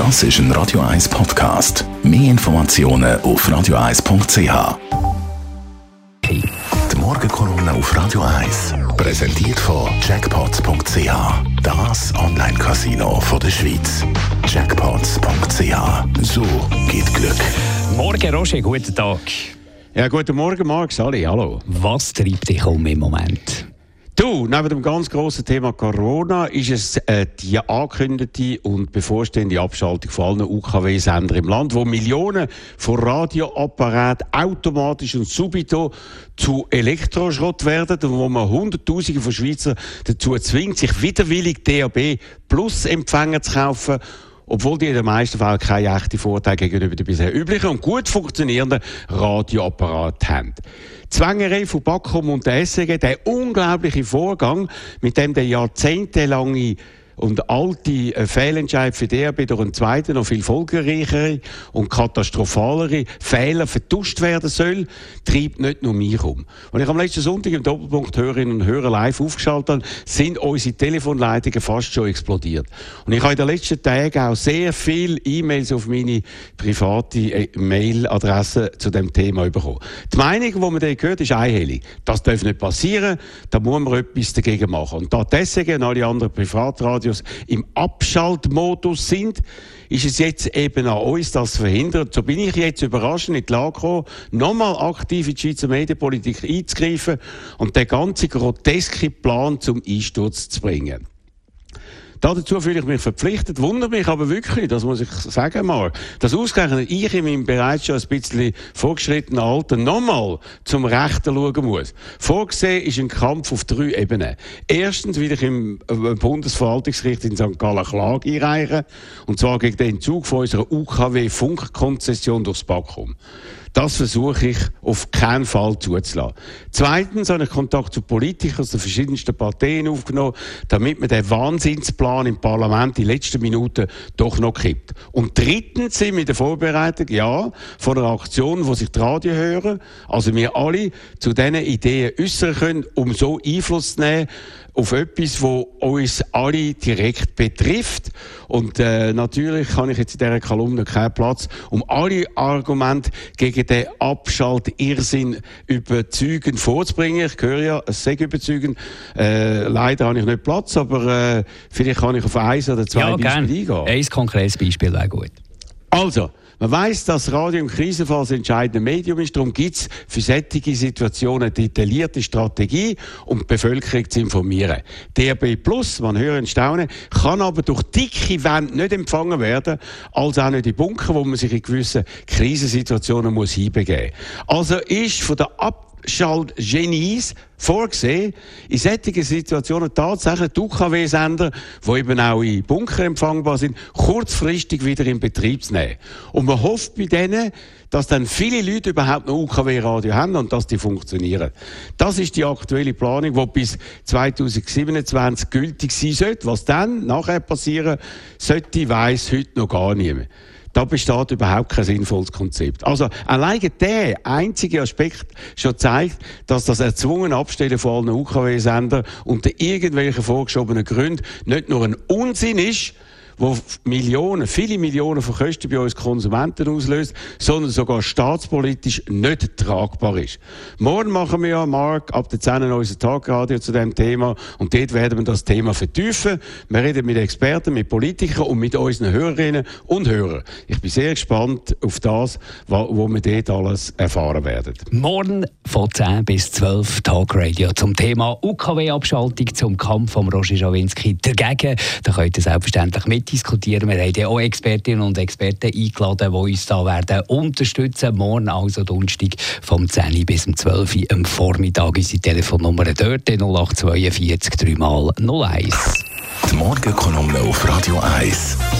Das ist ein Radio 1 Podcast. Mehr Informationen auf radio1.ch. Die Morgenkolumne auf Radio 1 präsentiert von Jackpots.ch. Das Online-Casino der Schweiz. Jackpots.ch. So geht Glück. Morgen, Roger, guten Tag. Ja, guten Morgen, Marc. Sali, hallo. Was treibt dich um im Moment? Du, neben dem ganz grossen Thema Corona ist es äh, die angekündigte und bevorstehende Abschaltung von allen UKW-Sendern im Land, wo Millionen von Radioapparaten automatisch und subito zu Elektroschrott werden und wo man Hunderttausende von Schweizern dazu zwingt, sich widerwillig DAB Plus Empfänger zu kaufen obwohl die in den meisten Fällen keine echten Vorteile gegenüber den bisher üblichen und gut funktionierenden Radioapparaten haben. Die Zwängerei von Backum und der SEG, der unglaubliche Vorgang, mit dem der jahrzehntelange und alte äh, Fehlentscheid für DRB durch einen zweiten, noch viel folgenreichere und katastrophalere Fehler vertuscht werden soll, treibt nicht nur mich um. Und ich am letzten Sonntag im Doppelpunkt Hörerinnen und Hörer live aufgeschaltet habe, sind unsere Telefonleitungen fast schon explodiert. Und ich habe in den letzten Tagen auch sehr viele E-Mails auf meine private äh, Mailadresse zu dem Thema bekommen. Die Meinung, die man da gehört, ist einhellig. Das darf nicht passieren, da muss man etwas dagegen machen. Und da deswegen und alle anderen Privatradios Radios im Abschaltmodus sind, ist es jetzt eben an uns, das zu verhindern. So bin ich jetzt überrascht in die Lage gekommen, nochmal aktiv in die Schweizer Medienpolitik einzugreifen und den ganzen grotesken Plan zum Einsturz zu bringen. Dazu fühle ich mich verpflichtet, wundert mich aber wirklich, das muss ich sagen mal, dass ausgerechnet ich in meinem bereits schon ein bisschen vorgeschrittenen Alter nochmal zum Rechten schauen muss. Vorgesehen ist ein Kampf auf drei Ebenen. Erstens will ich im äh, Bundesverwaltungsgericht in St. Gallen Klage einreichen, und zwar gegen den Entzug von unserer UKW-Funkkonzession durchs Backrum. Das versuche ich auf keinen Fall zuzulassen. Zweitens habe ich Kontakt zu Politikern aus den verschiedensten Parteien aufgenommen, damit man den Wahnsinnsplan im Parlament in letzten Minuten doch noch kippt. Und drittens sind wir in der Vorbereitung, ja, von einer Aktion, wo sich die Radio hören, also wir alle zu diesen Ideen äußern können, um so Einfluss zu nehmen auf etwas, wo uns alle direkt betrifft. Und äh, natürlich habe ich jetzt in dieser Kolumne keinen Platz, um alle Argumente gegen den Abschalt-Irrsinn überzeugend vorzubringen. Ich höre ja, es sei überzeugend. Äh, leider habe ich nicht Platz, aber äh, vielleicht kann ich auf eins oder zwei ja, Beispiele eingehen. Ein konkretes Beispiel wäre gut. Also, man weiß, dass Radio im Krisenfall das entscheidende Medium ist. Darum gibt es für solche Situationen eine detaillierte Strategie, um die Bevölkerung zu informieren. DRB Plus, man hören staunen, kann aber durch dicke Wände nicht empfangen werden, als auch nicht in Bunker, wo man sich in gewissen Krisensituationen muss hinbegeben muss. Also ist von der Ab Schaltgenies vorgesehen, in solchen Situationen tatsächlich die UKW-Sender, die eben auch in Bunker empfangbar sind, kurzfristig wieder in Betrieb zu nehmen. Und man hofft bei denen, dass dann viele Leute überhaupt noch UKW-Radio haben und dass die funktionieren. Das ist die aktuelle Planung, die bis 2027 gültig sein sollte. Was dann nachher passieren sollte, weiss heute noch gar niemand. Da besteht überhaupt kein sinnvolles Konzept. Also alleine der einzige Aspekt schon zeigt, dass das erzwungene Abstellen von allen UKW-Sendern unter irgendwelchen vorgeschobenen Gründen nicht nur ein Unsinn ist, wo Millionen, viele Millionen von Kosten bei uns Konsumenten auslöst, sondern sogar staatspolitisch nicht tragbar ist. Morgen machen wir ja, Mark, ab der 10 unser Tagradio zu dem Thema und dort werden wir das Thema vertiefen. Wir reden mit Experten, mit Politikern und mit unseren Hörerinnen und Hörern. Ich bin sehr gespannt auf das, wo wir dort alles erfahren werden. Morgen von 10 bis 12 Tagradio zum Thema UKW-Abschaltung zum Kampf von Roger Schawinski dagegen. Da könnt ihr selbstverständlich mit diskutieren. Wir haben auch Expertinnen und Experten eingeladen, die uns da werden unterstützen. Morgen, also Donnerstag, vom 10 bis zum 12 Uhr am Vormittag. Unsere Telefonnummer dort 0842 3 mal 01. Die Morgen kommen wir auf Radio 1.